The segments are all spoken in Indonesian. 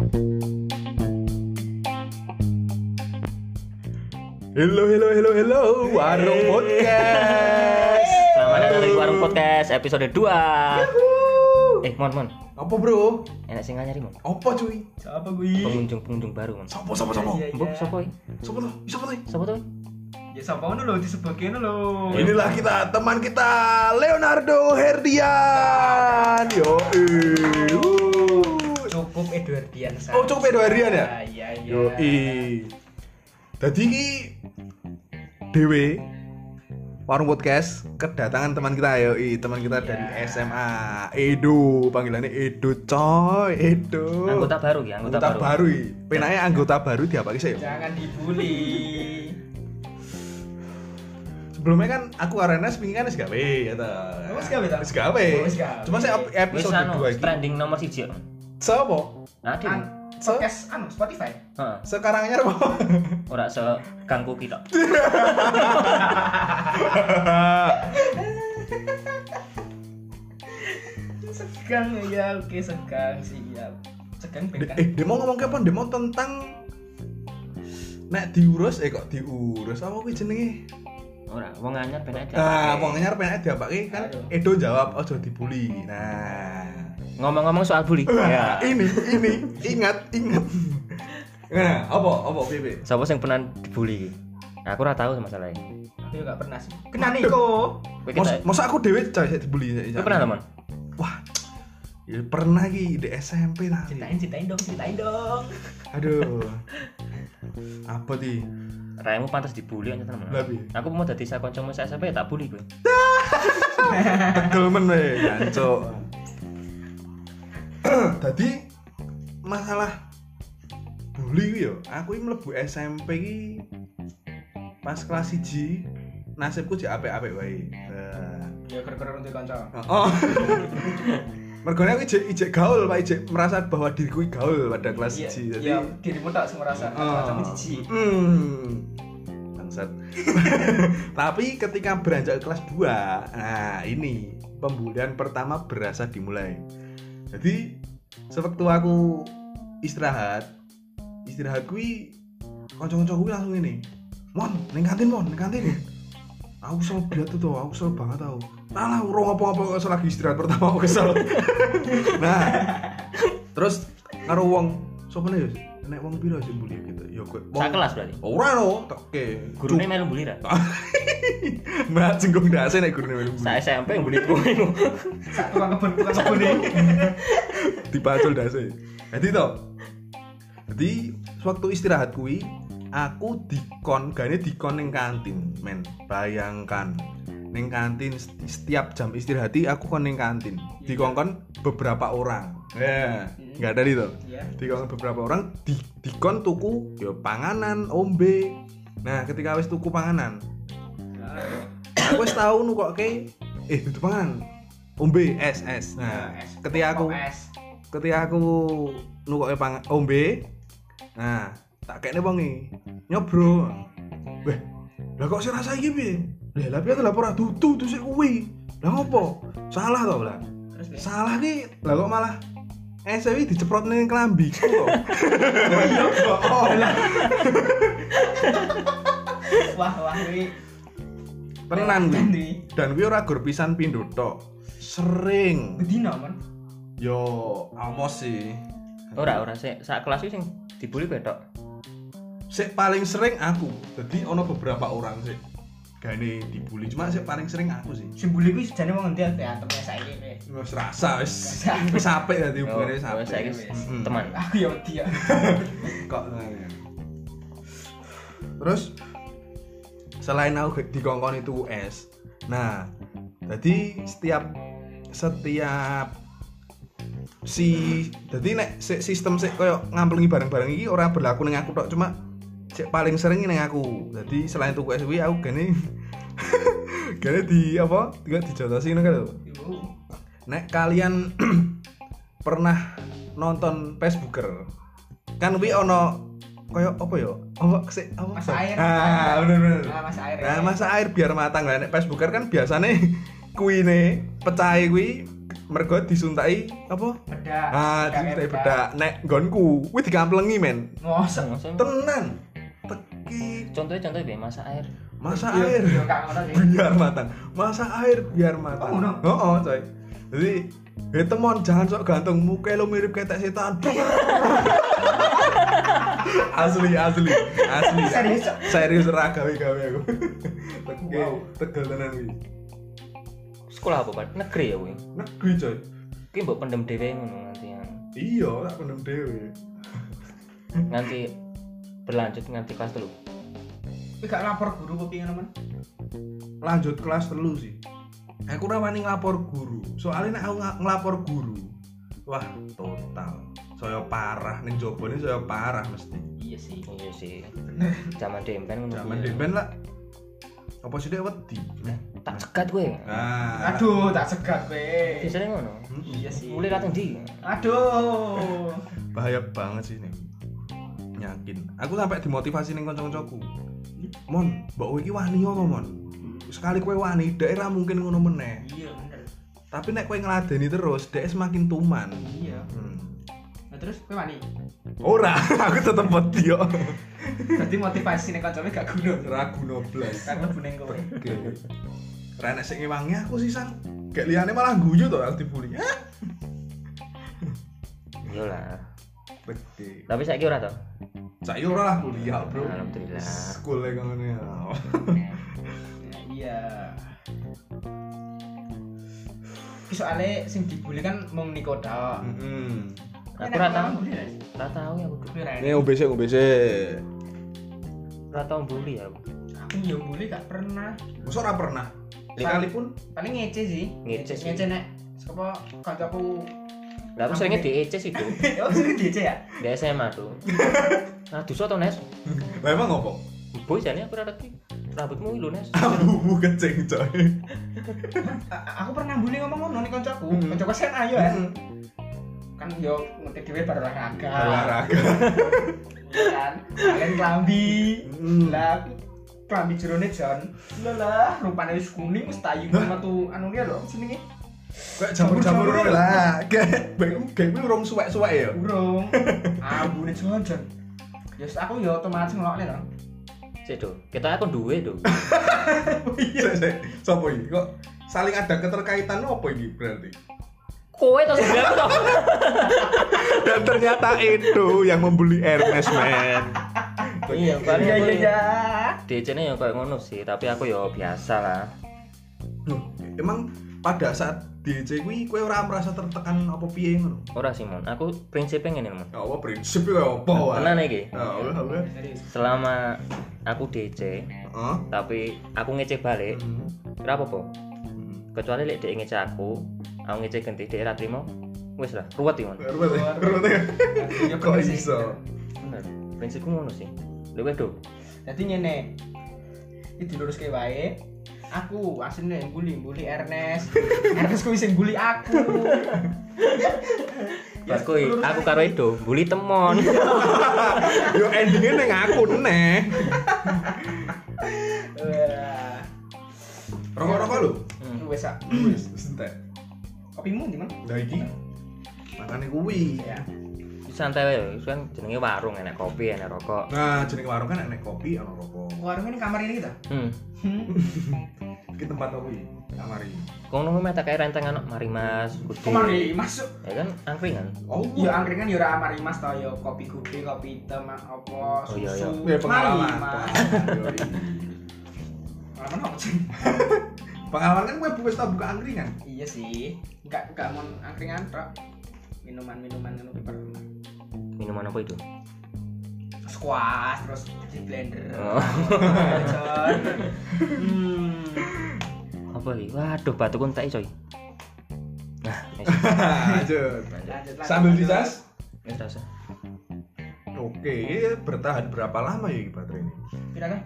Hello, hello, hello, hello, warung podcast. Selamat datang di Warung Podcast episode 2 Eh, Mon, Mon Apa bro? Enak sing nyari, Mon Apa cuy? Siapa gue? Pengunjung-pengunjung baru, Mon Sopo, sopo, sopo? Mbok, sopo? Sopo tuh? Sopo tuh? Sopo tuh? Ya siapa ngono lho disebutke lho. Inilah kita teman kita Leonardo Herdian. Yo, eh, wuh. Cukup Edwardian saja. Oh, cukup Edwardian ya? Iya, iya. Yo, Tadi ki Dewe Warung Podcast kedatangan teman kita yo teman kita dari Iya. SMA Edo panggilannya Edo coy Edo Anggota baru ya, anggota, anggota baru i. penanya anggota baru diapa sih Jangan dibully. sebelumnya kan aku arena speaking kan gawe ya ta wis gawe ta? wis gawe wis gawe. cuma saya episode anu, 2 iki trending nomor 1 Mon sopo Nah, An podcast anu Spotify. Heeh. sekarang anyar apa Ora se ganggu kita. Segang ya, oke segang siap. Segang De- bekan. eh mau ngomong apa dia mau tentang nek diurus eh kok diurus apa kuwi jenenge Ora, wong anyar ben aja. Nah, wong anyar pengen diapake kan. Edo jawab ojo dibully. Nah. Ngomong-ngomong soal bully. Nah, Ya. ini ini ingat ingat. Nah, apa apa piye? Sopo sing pernah dibully iki? Aku ora tahu masalahnya. Aku juga pernah sih. Kena Niko. Kowe Masa, aku dewe coy sik dibully. Kowe pernah, Mon? Wah. Ya pernah ki di SMP lah. Ceritain, ceritain dong, ceritain dong. Aduh. Apa di? Raimu pantas dibully aja teman. Aku mau dadi sak kancamu sak SMP ya tak bully kowe. Tegel men we, jancuk. Tadi masalah bully yo, aku iki mlebu SMP ki pas kelas 1 nasibku jek apik-apik wae. Nah. Ya gara-gara untuk kanca. Oh. Mergone aku ijek ijek gaul, Pak ijek merasa bahwa diriku gaul pada kelas 1. Iya, Jadi iya, dirimu tak Oh. kancamu jijik. Hmm. Bangsat. Tapi ketika beranjak ke kelas 2, nah ini pembulian pertama berasa dimulai. Jadi sewaktu aku istirahat, istirahat kui kanca-kanca kuwi langsung ini. Mon, ning kantin mon, ning kantin. Aku kesel banget tuh, aku kesel banget tau. Alah, urung apa-apa kesel lagi istirahat pertama aku kesel. nah, terus karo wong sapa nih nek wong piro sing bully gitu ya gue Sak kelas berarti. ora no oke Gurune melu bully ra? mbak jenggung dase nek gurune melu bully Sak SMP yang bully kowe. Sak tukang kebun, tukang kebun nih. dipacul dase jadi toh jadi waktu istirahat kui aku dikon gane dikon ning kantin men bayangkan ning kantin setiap jam istirahat aku kon ning kantin dikongkon beberapa orang ya nggak ada itu. Iya. dikon beberapa orang di dikon tuku ya panganan ombe. Nah ketika wis tuku panganan. Aku wis tau nukokke eh itu panganan. Ombe es es. Nah Es. ketika aku es. ketika aku nukokke pang ombe nah tak kene wongi nyobro. Weh lah kok sih rasa iki piye lah to lah ora dudu tuh sik kuwi. Lah ngopo? Salah to lah. Nih. salah ki. Lah kok malah es iki diceprot ning klambiku kok? Oh. Wah, wah ini tenan kuwi dan kuwi ora gur pisan pindho tok. Sering. Bedino, man. yo amos sih. Ora, ora sik. Sak kelas sing dibully tok. sik paling sering aku. Jadi ono beberapa orang sih gane dibully. Cuma sih paling sering aku sih. Simboli kuwi jane wong endi ya temen saiki wis. Rasa wis. Wis apik. Dadi Oh, hubungane wis sampe saiki Mm. teman. Aku ya wedi ya. kok terus selain aku dikongkon itu US nah jadi setiap setiap si jadi nek si- sistem sik koyo ngamplengi barang-barang iki ora berlaku ning aku tok. Cuma sik paling sering ning aku jadi selain tuku es kuwi aku gane gane di apa juga dijotosi ngono kan lho. Ibu. nek kalian pernah nonton Facebooker kan wi ono koyo apa ya apa sik apa Mas air. ah bener bener Ah, mas air. nah masa air biar matang lah nek Facebooker kan biasanya kuine pecah kuwi mergo disuntai apa Bedak. ah disuntai bedak. nek nggonku kuwi digamplengi men Ngoseng. Tenan teki contohnya contohnya biar masak air. Masa air. biar matang. Masa air biar matang. Oh, oh, oh coy. Jadi Hei temon jangan sok gantung. Muka lo mirip ketek setan. Asli asli. Asli. Serius, serius ra gawe gawe aku Wow. tegel tenan kuwi sekolah apa pak? Negeri ya wih negeri coy. Ki mbok pendem dhewe ngono nanti ya. iya tak pendem dhewe. Nanti berlanjut nganti kelas telu. Tapi gak lapor guru kok piye men? lanjut kelas telu sih aku ora wani nglapor guru soalnya aku nglapor guru wah total saya parah ning jobone saya parah mesti Iya sih. Iya sih. Zaman dempen zaman kuwi. demben lah apa sih dia wedi tak cegat gue. nah Aduh, tak segat kowe. Biasanya ngono. Iya sih. Mulai kateng di. Aduh. bahaya banget sih nih yakin aku sampai dimotivasi ning kanca-kancaku mon mbak kowe iki wani apa mon sekali kowe wani daerah mungkin ngono meneh Iya bener. tapi nek kowe ngeladeni terus dhek semakin tuman Iya. hmm. Nah terus kowe wani. ora aku tetep wedi yo Berarti motivasi nek kancane gak guna. ragu noblas Karena buneng kowe. Oke. Renek sing ngewangi aku sisan. Kayak liane malah guyu to aku dibully. Hah? Iya lah. Tapi saiki ora to. Saiki ora lah kuliah, Bro. Alhamdulillah. Sekolah ngono ya. Ya, iya. Ki soalnya sing dibully kan mung Niko tok. Heeh. Aku ora tau. ya. Ora tau ya ra. Ini OBC OBC. Ora tau bully ya. aku. Yo bully gak pernah. Masa ora pernah. Sekalipun Paling ngece sih. Ngece sih. Ngece nek sapa kancaku Lah aku seringnya di EC sih tuh. Oh, sering diece ya? Di SMA tuh. Nah, duso to Nes? lah emang ngopo? Boy jane aku ora ngerti. Rambutmu lho Nes. Abu kecing coy. Aku pernah bully ngomong ngono nih kancaku. Hmm. Kancaku sen ayo ya. Kan yo ngerti dhewe bar olahraga. Olahraga. Iya kan. Kalian klambi. Hmm. Lah aku klambi jerone Jon. Lah lah, rupane wis kuning wis tayu metu anu ya lho jenenge. Kayak jamur-jamur lah. Kayak kayak urung suwek-suwek ya. Urung. Ambune Jon Jon. Ya wis aku yo otomatis ngelokne to. Sik do. Kita aku duwe do. Sik sik. Sopo iki? Kok saling ada keterkaitan apa iki berarti? Kowe to. Dan ternyata itu yang membuli Hermes, men. Iya, paling Iya iya iya. DC-ne ya kayak ngono sih, tapi aku ya biasa lah. Loh, emang pada saat DJ kuwi kowe ora merasa tertekan apa piye ngono? Ora sih, Mon. Aku prinsipnya ngene, Mon. Ya apa prinsip ya apa wae. Tenan iki. Ya Allah, Allah. Serius. Selama aku DC, Heeh. tapi aku ngece balik, ora apa-apa. Kecuali lek dhek ngece aku, aku ngece ganti dhek ora trimo, wis lah, ruwet iki, Mon. Ruwet ya, ruwet ya. Ya Kok iso? Bener. Prinsipku ngono sih. Wes do. Jadi ngene. Iki diluruske wae. Aku asline yang bully, bully Ernest. Ernest kuwi sing bully aku. Kuwi aku karo Edo, bully temon. Yo endingnya ning aku neh. Wah. Rokok-rokok lho. Hmm. Wes wis entek. Kopimu di mana? Lah iki makane kuwi. Ya. Santai wae, itu kan jenenge warung, enak kopi, enak rokok. Nah, jeneng warung kan enek kopi ana rokok. Warung ini kamar ini kita. Hmm. Iki tempat iki? Kamar iki. Kong nunggu meta kayak rentengan mari mas, gede. Kamar ini masuk. Ya kan angkringan. Oh, Ya angkringan ya ora mari mas to ya kopi gede, kopi hitam apa Oh, iya, susu. Ya pengalaman. Mari, Mas. Yoi. Pengalaman apa sih? Pengalaman kan kowe wis tau buka angkringan. Iya sih. Enggak enggak mau angkringan tok. Minuman-minuman yang lebih pernah. Minuman apa itu? Squash terus di blender. Oh. Hmm. Apa iki? Waduh, batu kun tak coy. Nah, Lanjut. Sambil dicas. wis rasa. Oke, bertahan berapa lama ya baterai ini? Kan?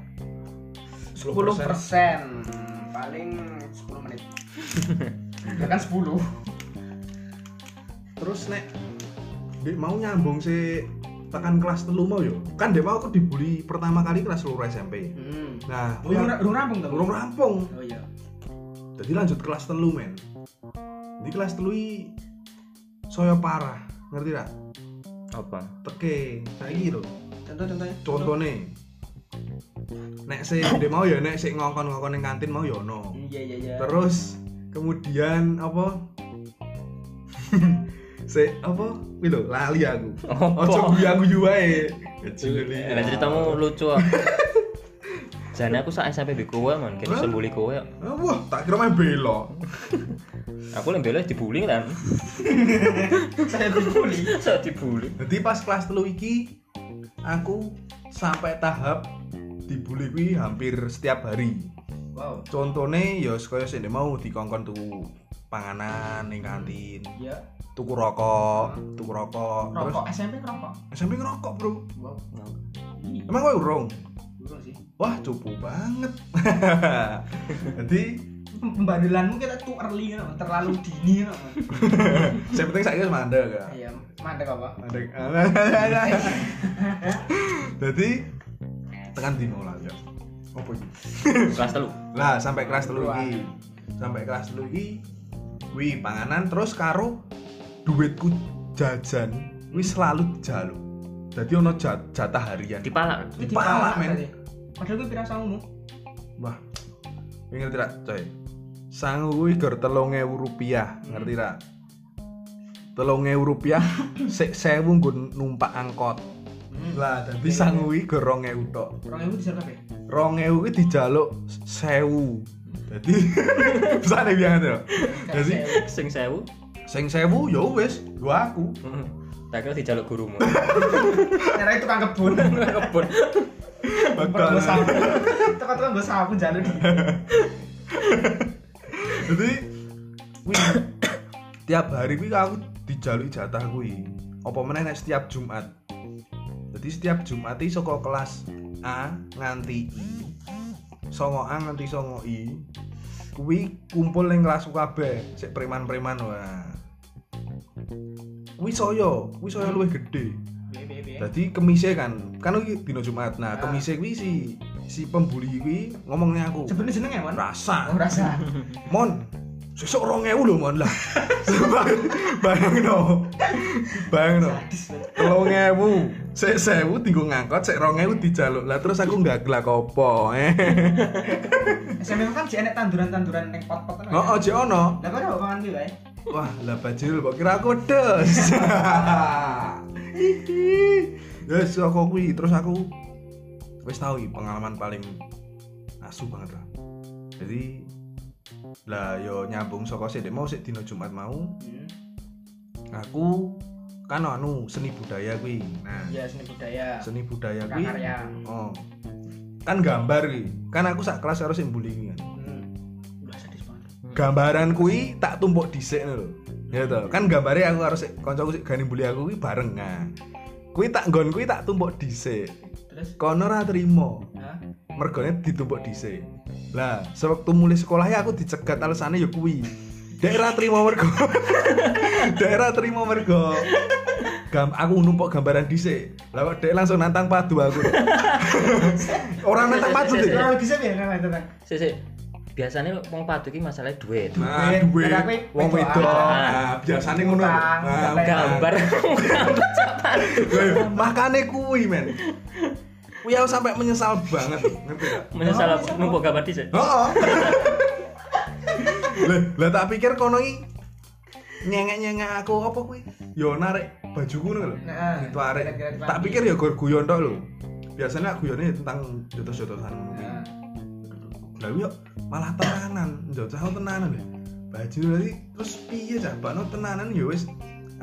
10%. 10 persen paling 10 menit. ya kan 10 Terus nek Dek mau nyambung si tekan kelas telu mau yo. Kan dek mau aku dibully pertama kali kelas luar SMP. hmm. Nah, Oh, urung rampung tuh. urung rampung. Oh iya. Jadi lanjut kelas telu men. di kelas telu iki saya parah ngerti tak apa teke saiki lho contoh contohnya contone nek sing ndek mau ya nek sing ngongkon-ngongkon ning kantin mau ya ono iya iya iya terus kemudian apa se apa? Lho lali aku. Ojo wae. Kecil li. Lah ceritamu lucu ah. Jane aku sak SMP mbek kowe man, kene sembuli kowe. Ah, wah tak kira main belo Aku lek bela dibully kan. saya dibully. Sak dibully. jadi pas kelas telu iki aku sampai tahap dibully kuwi hampir setiap hari. Wow. Contohnya ya kaya sing mau dikongkon tuku panganan ning kantin iya. Tuku rokok tuku rokok. Terus? Rokok SMP rokok SMP ngerokok bro. Wow. Iya. emang kowe urung? Burung sih. Wah cupu banget. Jadi pembandelanmu kita tuh early no? terlalu dini no? saya penting saya mandek ya iya mandek apa? Mandek. Jadi tekan dino lah ya. Apa iki Kelas telu. lah sampai kelas telu iki. Sampai kelas telu iki wi panganan terus karo duitku jajan wis selalu dijaluk. Jadi ono jat- jatah harian. Dipalak. Itu Dipalak, men. padahal gue pirang sangumu wah ngerti tak coy? Sangu kuwi gor telung ewu rupiah ngerti tak? Telung ewu rupiah sik sewu nggo numpak angkot. Hmm. lah dadi sangu kuwi gor rong ewu tok. Orang ibu disuruh apa rong ewu kuwi dijaluk sewu dadi bisa nih biang itu jadi Sing sewu. sing sewu ya wis gua aku. Tak kira dijaluk gurumu. nyara itu tukang kebun. Kebun. gue sapu. Tukang tukang gue sapu jalur di jadi wih tiap hari kuwi aku dijaluk jatah kuwi. Apa meneh nek setiap Jumat? Jadi setiap Jumat iki saka kelas A nganti I songo A nganti songo I kuwi kumpul ning kelasku kabeh sik preman-preman wah kuwi saya kuwi saya luwih gede Jadi kemise kan, kan iki dino Jumat. Nah, Ah. kemise kuwi si si pembuli kuwi ngomongnya aku. sebenarnya jenenge mon Rasa. oh rasa Mon, sesuk 2000 lho Mon lah. Bayang no. Bayang no. Telung ewu, sik sewu tinggo ngangkot, sik rong ewu dijaluk. Lah terus aku nggak gelak. Eh. SMP kan sih enek tanduran-tanduran ning pot-pot kan Oh, ojo ono. lah kok ada pangan gue wae Wah, lah bajil kok kira aku des. Yes, aku kuwi terus aku wis tau pengalaman paling asu banget lah. Jadi lah yo nyambung saka sik mau sik dino Jumat mau hmm. aku kan anu seni budaya kuwi. Nah, iya seni budaya seni budaya kuwi. prakarya Oh. Kan gambar kuwi. Kan aku sak kelas harus sing bullying kan. hmm. banget gambaran kui tak tumpuk dhisik lho. Ya toh. Kan gambare aku harus kancaku sik gani bully aku kuwi bareng. Nah. Kuwi tak nggon kuwi tak tumpuk dhisik. Terus Kono ora trimo. Hah? Mergone ditumpuk dhisik. Lah, sewektu mulai sekolah ya aku dicegat alasane ya kuwi. Daerah trimo mergo. Daerah trimo mergo. Gam aku numpuk gambaran dhisik. Lah kok dek langsung nantang padu aku. Orang nantang padu deh. Kalau bisa biar Sik sik. Biasanya wong padu iki masalah duit. Nah, Duit. Wong wedok. wedok. Ah. Nah, biasane ngono. Nah. Gambar. Makane kuwi men. Aku sampai menyesal banget, ngerti gak? Menyesal apa? numpuk gambar dhisik. Heeh. Lah, lah tak pikir kono iki nyengek-nyengek aku apa kuwi? Yo narik bajuku ngono lho. Nah, Itu arek. Tak pikir ya guyon tok lho. Biasanya guyonnya tentang jotos-jotosan. Nah, Lah yo malah tenanan, jotos aku tenanan lho. Baju tadi terus piye cah tenanan ya wis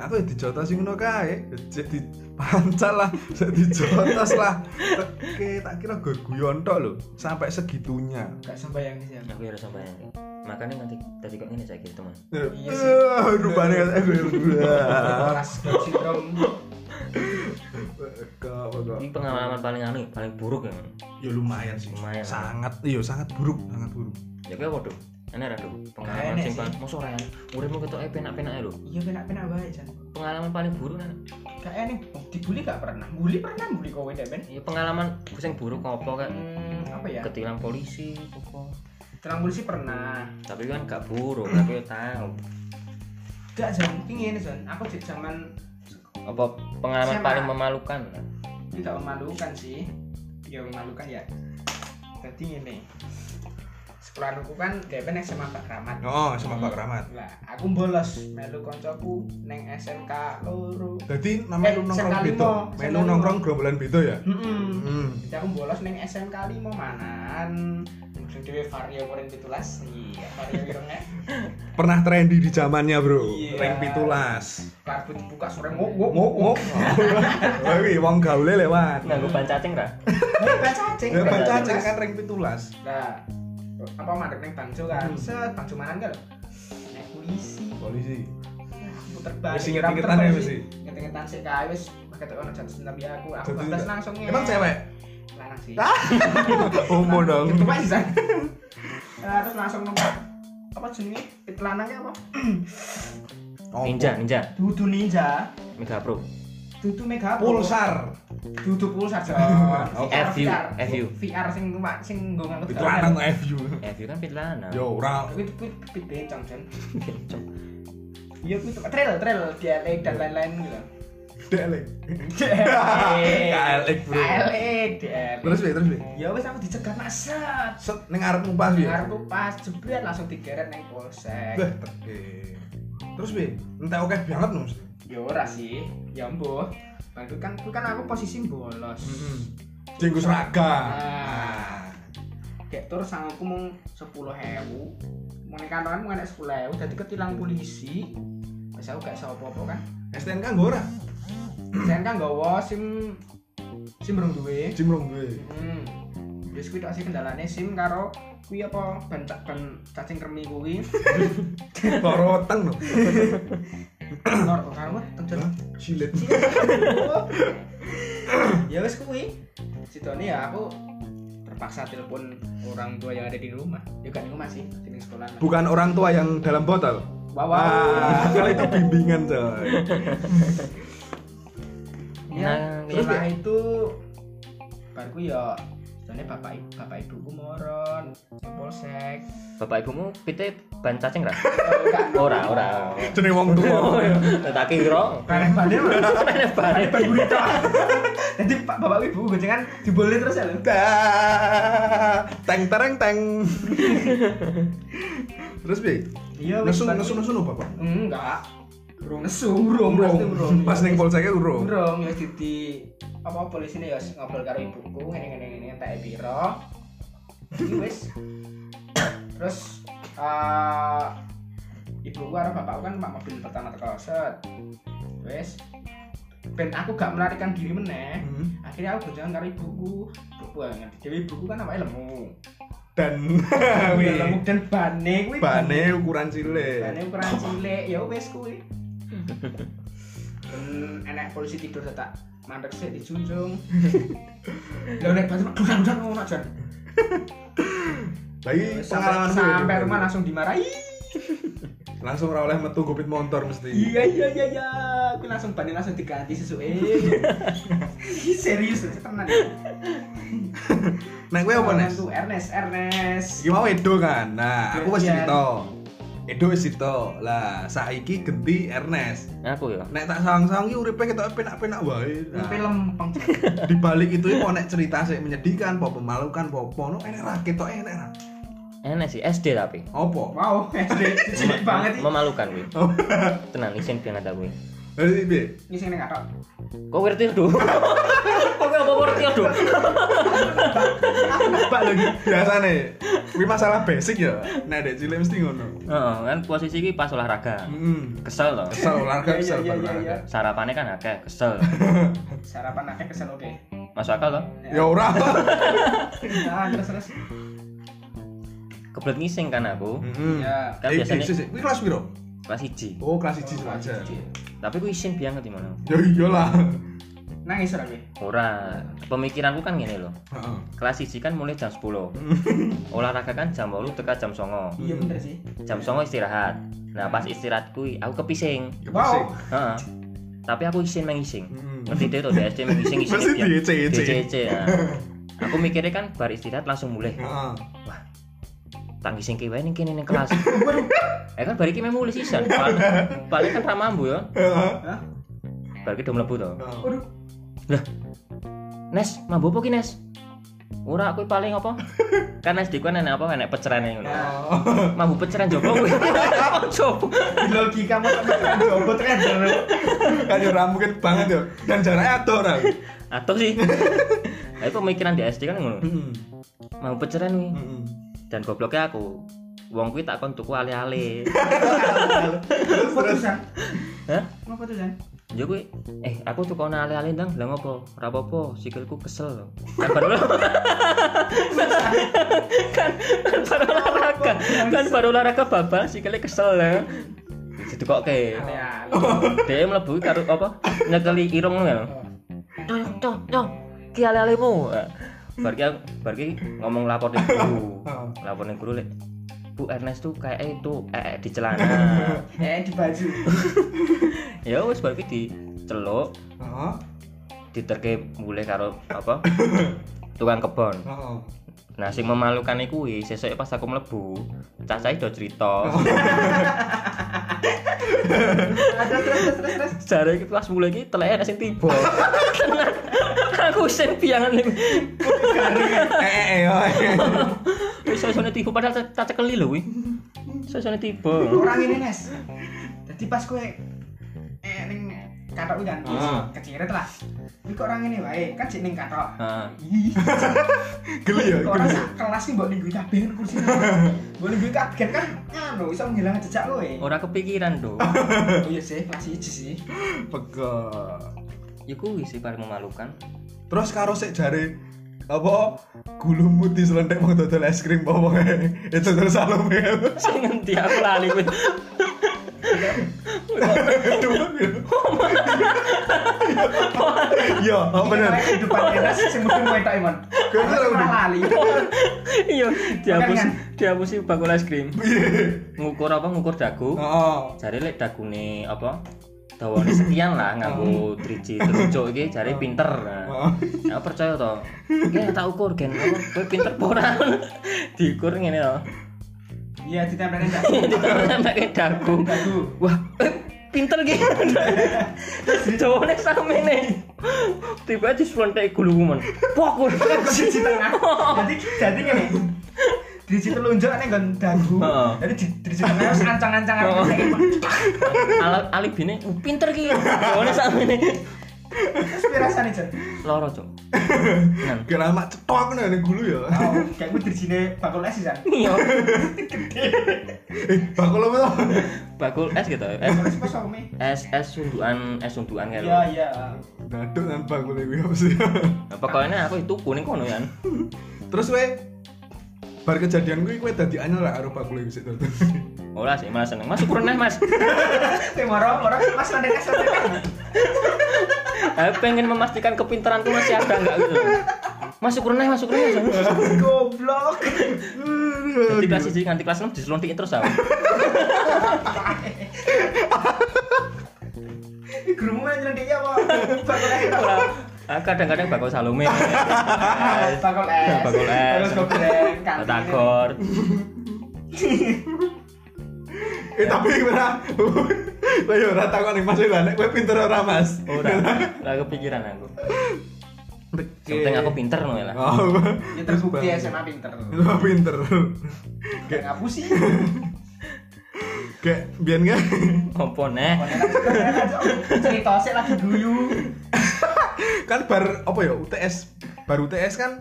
aku ya dijotos ngono kae. Jadi pancal lah, jadi dijotos lah. Oke, tak kira gor guyon tok lho, sampai segitunya. gak sembayang sih aku. Aku ya bayang. Makanya nanti tadi kok ngene saiki teman. Iya sih. Eh, rupane kan aku Kelas sindrom. Ini pengalaman paling anu, paling buruk ya. Ya lumayan sih. Lumayan. Sangat, iya sangat buruk, sangat buruk. Ya kayak apa tuh? Enak ra tuh? Pengalaman Enak sing paling mosok ora. Uripmu ketoke penak-penak lho. iya penak-penak bae jan Pengalaman paling buruk kan. gak enek dibully gak pernah bully pernah bully kowe deh ben Ya pengalaman sing buruk apa kayak hmm, apa ya ketilang polisi apa. terang polisi pernah Tapi kan gak buruk, ya tahu. Gak Jon, pingin Jon. Aku di zaman apa pengalaman SMA. paling memalukan tidak memalukan sih. Ya memalukan ya. Jadi ini sekolah aku kan kayak pen SMA Pak Kramat. Oh, sama Pak Rahmat. Lah, aku bolos melu koncoku neng SMK loro. Jadi namanya Eh, nongkrong SMK beda. Melu nongkrong gerombolan beda ya? Heeh. Hmm. Jadi aku bolos neng SMK 5 manan. Dhewe vario koring 17. Iya, vario irenge. Pernah trendy di zamannya, Bro. Iya. Rank pitulas. Kartu dibuka sore ngok ngok Ngok ngok. Iki wong gaule lewat. nganggo ban cacing Eh, baca cacing. Baca pancacing cacing. kan rank pitulas. Nah, apa mandek neng Bangjo kan? Hmm. Set Bangjo manan kan? Naik polisi. Polisi. Puter balik. Wis inget-ingetan ya mesti. Inget-ingetan sih kae wis pakai tekan jatuh cinta bi aku. Aku Jatuh bablas langsung Emang cewek? Lanang sih. Homo dong. Itu Pak sih. Nah, terus langsung numpak apa jenenge? Pit lanangnya apa? Ninja ninja Dudu Ninja. mega pro Dudu Mega. Pulsar. Dudu pulsar. Oh, VR, FU. FU. VR sing numpak sing nggo ngangkut. Itu lanang FU. FU kan pit lana Yo, ora Tapi itu pit pit bencong Jon. Iya, itu trail trail DLE dan lain-lain gitu. Delek. KLX, bro. DLE. Terus Bi, terus Bi. ya wis aku dicegat nak set. Set ning ngarepmu pas Bi. Ngarepku pas jebret langsung digeret neng polsek. Teke. Terus Bi, entek oke banget no mesti. Ya ora sih, ya mbuh. Bantu kan ku kan aku posisi bolos. Heeh. Jenggo seragam. Kayak terus aku mung 10.000. Mau ning kantoran mung enek 10.000 dadi ketilang polisi. Wis aku gak iso apa-apa kan. STNK nggo ora? Sen kan nggawa SIM SIM belum duwe. Jim rong duwe. Hmm. Wis kuwi tok sih kendalane SIM karo kuwi apa ban ban cacing kremi kuwi. Karo weteng no. Nor karo weteng Jon. Silet. ya wes kuwi situane ya aku terpaksa telepon orang tua yang ada di rumah ya kan di rumah sih di sekolah Bukan orang tua yang dalam botol. wow, Wah, kalau itu bimbingan coy. ya Nah, setelah itu baru ya situane bapak ibu bapak ibuku moron polsek bapak ibumu pite ban cacing ra Oh, ora ora Jeneng wong tua. tak kira Karena bane mah. Karena bane. Ban burito. Jadi pak bapak ibu goncengan diboleh terus ya lho. Teng tereng teng. Terus Bi, Iya nesu nesu nesu no bapak. Enggak. Urung nesu, urung Urung. Pas ning polseknya urung. Urung ya di apa polisine ya ngobrol karo ibuku ngene ngene ngene entek piro. Iki wis. Terus eh ibuku karo bapakku kan numpak mobil pertama teko set. Wis. Ben aku gak melarikan diri meneh. Hmm. Akhirnya aku berjalan karo ibuku. Ibuku ngerti dhewe ibuku kan awake lemu. Dan lemu dan bane kuwi. bane ukuran cilik. Bane ukuran cilik ya wis kuwi. Dan enek polisi tidur tak mandek sih dijunjung. Lah nek batu dudan-dudan ngono jan. Lagi Wis Sampai, pengalaman sampai rumah langsung dimarahi. langsung ora oleh metu gopit motor mesti. Iya iya iya iya. Aku langsung bane langsung diganti sesuai. Ih, Serius tenan. Nek kowe apa Nes? Tuh Ernest, Ernest. Iki mau Edo kan. Nah, aku wis Iya. cerita. Edo wis cerita. Lah, saiki genti Ernest. aku ya Nek tak sawang-sawang iki uripe ketok penak-penak wae. Nah, Tapi lempeng. di balik itu iku nek cerita sik menyedihkan, apa memalukan, apa apa no enek ra ketok enek ra. Enak sih SD tapi Apa? Wow, SD cilik banget iki. memalukan gue Oh. tenang isin banget aku Jadi piye? Ini sing nek katok. kok ngerti aduh kok apa ngerti aduh Pak lagi biasane. Kuwi masalah basic ya. Nek dek cilik mesti ngono. Heeh, kan posisi ini pas olahraga Heeh. kesel loh Kesel olahraga Iya, kesel iya, iya, olahraga. iya. sarapannya kan akeh kesel Sarapan akeh kesel oke. masuk akal loh Ya ora. Nah, terus terus. Kebelet ngising kan aku Heeh. Ya. kan Eh, biasanya. Kuwi kelas piro? kelas 1 Oh, kelas 1 saja. tapi aku isin banget gimana Ya iyalah. Nangis ora kowe? ora pemikiranku kan gini loh Heeh. kelas 1 kan mulai jam 10 olahraga kan jam 8 tekan jam 9 Iya bener sih. jam 9 istirahat nah pas istirahat kui aku kepising Kepising. Heeh. tapi aku isin mengising Hmm. ngerti deh tuh di SD mengising ising Mesti diece-ece. diece nah. aku mikirnya kan bar istirahat langsung mulai Heeh. Tangki sing kiwe ning kene ning kelas. Eh kan bari ki memu mulih sisan. Paling kan ra mambu ya. Hah? Bari ki do mlebu to. Waduh. Nes, mambu apa ki Nes? Ora aku paling apa? Kan SD ku kan enek apa enek pecerane ngono. Mambu peceran jopo kuwi. Coba. Logika mau tekan jobo tekan jero. kan yo ora mungkin banget yo dan jaraknya ado ora Atau sih. Tapi pemikiran di SD kan ngono. Heeh. Mambu peceran kuwi. Dan gobloknya aku. Wong kuwi tak kon tuku ale-ale. Putusan. Hah? Mau putusan? Ya kuwi eh aku tuku ale-ale ndang, lah ngopo? Ora apa-apa, sikilku kesel. Kan baru kan, kan baru olahraga. Kan baru olahraga babal sikile kesel ya. Ditukokke. Ale-ale. Dia mlebu karo apa? Nyekeli irung ngono ya. Dong, dong, dong. Ki ale-alemu. Bar ki bar ki ngomong lapor ning guru. Lapor ning guru lek Bu Ernest tuh kayak itu eh di celana. Eh di baju. ya wis bar ki diceluk, Heeh. diterke mulai karo apa? tukang kebon. Nah, sing memalukan iku kuwi sesuk pas aku mlebu, cacahe do cerita. Ada terus terus terus terus. Jare iki pas mulai iki teleke ana sing tiba. Aku sing piangan ning Eh eh eh. yo. Wis sesone tiba padahal tak tak cekeli lho kuwi. Sesone tiba. Orang ini Nes. Jadi pas kowe katok kan Ah. keciret lah. Iki kok orang ini wae, kan sik ning katok. Heeh. Ih, Geli ya. kok orang geli. sak kelas ki mbok ninggu kabeh kan kursi. Mbok ninggu kabeh kan anu iso ngilang jejak kowe. Ora kepikiran do. Oh iya sih, kelas 1 sih. Pegel. Iku wis sih paling memalukan. Terus karo sik jare apa gulumu diselentek wong dodol es krim apa. Itu terus salome. Sing ngendi aku lali kuwi. Iya, oh bener. Ini kehidupan Enes sing Iman. Lali. Iya, dihapus dihapusi bakul es krim. Ngukur apa ngukur dagu. Heeh. Jare lek dagune apa? Dawane sekian lah nganggo 3G terucuk iki jare pinter. Nah, Heeh. aku percaya to. Iki tak ukur gen kowe pinter apa ora. Diukur ngene to. Iya, ditempelin. Ditambah pakai dagu. Dagu. Wah, pinter gitu. Dawane samene. Tiba di slontek guluman. Pok. Di tengah. Jadi jadi ngene. Di situ lunjuk ning nggon dagu. Jadi di di tengah wis ancang-ancangan alibine uh, pinter ki. Dawane samene. Terus pirasane, Jon? Loro, Cuk. Nan. Kira mak cetok ngono ning gulu ya. Oh, kayak gue di sini bakul es San. Iya. Eh, bakul apa to? Bakul es gitu. Es Bakul es pas es es sundukan es sundukan kayak Iya, iya. Daduk nang bakul iki apa sih? Nah, pokoknya aku itu kuning kono ya. Terus we bar kejadian kuwi kowe dadi anyar karo bakul iki sik to. Ora sih malah seneng. Mas ukuran Mas. Kayak moro, Mas es landek es. Aku pengen memastikan kepintaranku masih ada enggak gitu. Mas ukuran Mas ukuran Mas. Goblok. Jadi kelas 1 nganti kelas 6 diselontikin terus aku. Yang nyelendiknya apa? Ah, kadang-kadang bakal salome. Es. Bakul es. Bakul es. Batagor. Eh tapi ora. Lah yo ora takon ning Mas lah nek kowe pinter ora Mas. Ora. Ora kepikiran aku. Penting aku pinter no ya lah. Oh. Ya terbukti SMA pinter. Lu pinter. Kayak ngapusi. Kayak biyen kan Apa neh? Cerita sih lagi guyu. kan bar apa ya UTS baru UTS kan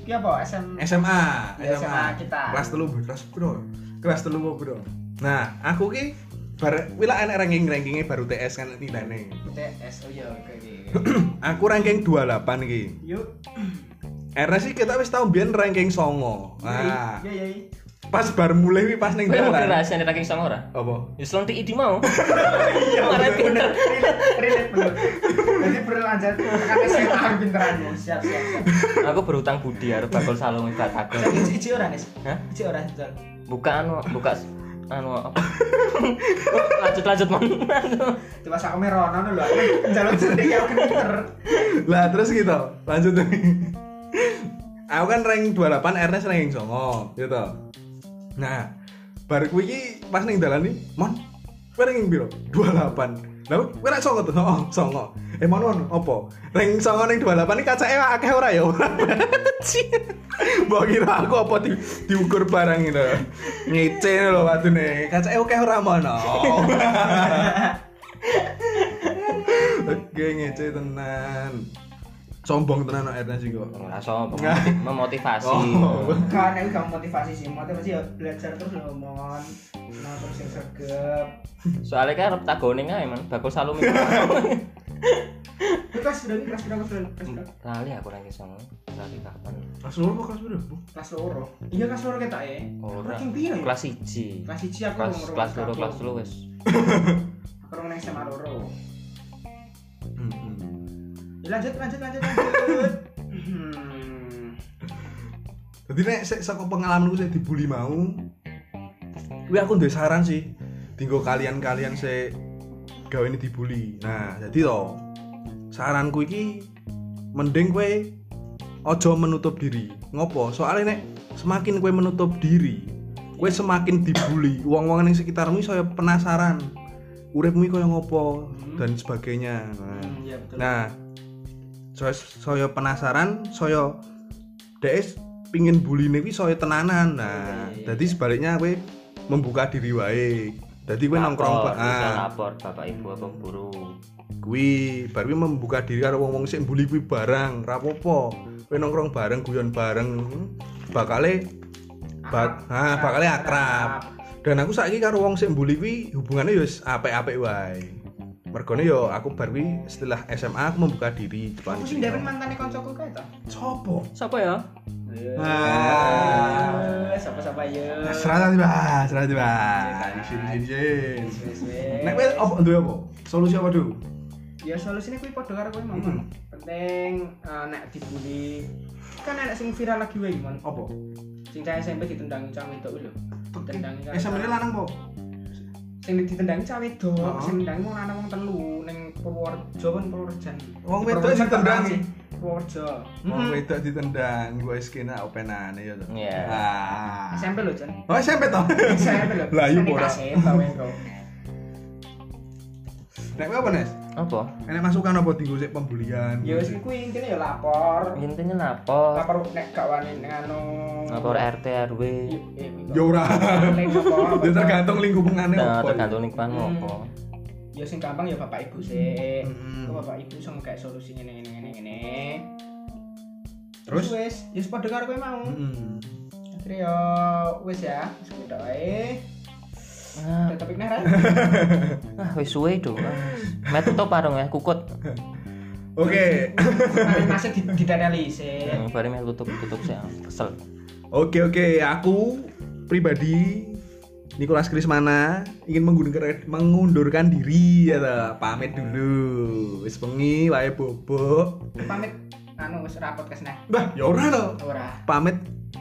Ki apa? SM SMA Ya, SMA kita. kelas telu kelas bro kelas telu bro nah aku ki bar wila enek ranking rankingnya baru TS kan nilainya UTS. Oh iya, oke aku ranking 28 ki Yuk. RS sih kita wis tau biyen ranking songo nah Iya, iya, pas bar mulai wi pas ning Kowe mau dalan rahasia nih ranking sama ora? apa Ya selontik idi mau. Iya, Marah pinter. Relate, bener. Jadi berlanjut kan SMA pinteranmu. Siap, siap, siap. Aku berutang budi harus bakul salung batagor. Tapi Ici ora, Nes? Hah? Ici ora, Jon. Buka anu, buka anu apa? lanjut lanjut man. Coba sak merono lho. aku Njaluk jenenge aku pinter. lah terus gitu lanjut nih aku kan ranking 28 RS ranking songo gitu nah bar kuwi pas ning dalan iki mon ning piro 28 lha kowe nek songo tuh oh songo eh mon mon opo ring songo ning 28 iki kacake akeh ora ya? Mbok kira aku apa di, diukur barang gitu Ngece lho wadune Kacake akeh ora mono Oke ngece tenan sombong tenan no Ernest kok Ora sombong, memotivasi. Oh. kan itu gak motivasi sih motivasi ya belajar terus lho mon nah terus yang sergap Soalnya kan arep tagone ae man, bakul salumi. itu kelas berapa kelas berapa kelas berapa Kali aku nang iso. Kali kapan? kelas loro apa kelas berapa? kelas loro iya kelas loro kita ya Ora. Kelas 1. kelas siji aku Kelas ngurung kelas loro aku. kelas loro wis. aku nang SMA loro lanjut lanjut lanjut lanjut hmm. Jadi nek sik saka pengalamanku sik dibully mau, kuwi aku duwe saran sih. Tinggo kalian-kalian sik gawe ini dibully. Nah, jadi to saranku iki mending kowe aja menutup diri. Ngopo? Soalnya nek semakin kowe menutup diri, kowe semakin dibully. Wong-wong ning sekitarmu saya penasaran. Uripmu kaya ngopo dan sebagainya. Nah, Hmm, betul Nah, saya, saya penasaran, saya DS pingin bully kuwi saya tenanan. Nah, Oke. jadi sebaliknya kowe membuka diri wae. Jadi kowe nongkrong ah, lapor bapak ibu apa guru. kuwi bar kuwi membuka diri karo wong-wong sing bully kuwi barang, ra apa-apa. Kowe nongkrong bareng, guyon bareng, bakale bak ah, bakale akrab. Dan aku saiki karo wong sing bully kuwi hubungannya ya wis apik-apik wae. Mergone yo aku bar kuwi setelah SMA aku membuka diri depan Aku sih Devin mantannya koncoku kae to. Sopo? Siapa ya? Ah. Siapa-siapa ya. Nah, serah tadi bah, serah tadi bah. Sin sin sin. Wes, wes. Nek kowe apa duwe apa? Solusi apa dulu? Ya solusine kuwi padha karo kowe Mon. Hmm. Penting eh, nek dibully kan enak sing viral lagi wae Mon. Apa? Sing cah SMP ditendangi cah wedok lho. Ditendangi cah. SMP lanang po. Sing ditendangi cah wedok, Oh. sing ndangi wong lanang wong telu ning Purworejo kan Purworejan. Wong wedok ditendangi? sih, Purworejo. Wong wedok ditendang, gue skena openane ya to. Iya. Ah. SMP lho, Jan. Oh SMP to. SMP lho. Lah, iya, Nek ora. tau engko. Nek apa Nes? Apa? Enek masukan apa tinggu sik pembulian? Ya wis kuwi intine ya lapor. Intinya lapor. Lapor nek gak wani anu. Lapor RT RW. Eh, kuwi kok. Ya ora. Ya tergantung lingkupane Nah, apa. tergantung lingkungan Hmm. apa. Ya sing gampang ya bapak ibu sih. Hmm. Kok bapak ibu sing kayak solusi ngene ngene ngene ngene. Terus? wis, ya padha karo kowe mau. Heeh. Akhirnya ya wis ya, wis kuwi wae. Ah, topik Ran? ah wis suwe do. Ah, Met tutup parung ya, kukut. Oke. Mari masih di didaneli sih. Hmm, Bari meh tutup tutup sih. Kesel. Oke oke, aku pribadi Nicholas Krismana ingin mengundurkan, mengundurkan diri ya ta. pamit dulu. Wis bengi wae bobo. Pamit anu wis rapot kesne. Bah, ya ora to. Ora. Pamit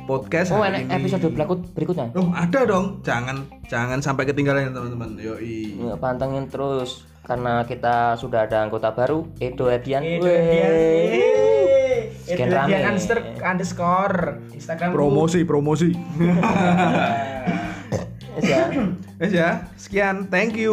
podcast Oh, hari ini. episode berikut berikutnya. Oh, ada dong. Jangan jangan sampai ketinggalan ya teman-teman. Yoi. Ya, pantengin terus karena kita sudah ada anggota baru Edo Edian. Edo. Edian. Sekian rame. Edian underscore underscore Instagram Promosi, promosi. Ya. Ya, sekian. Thank you.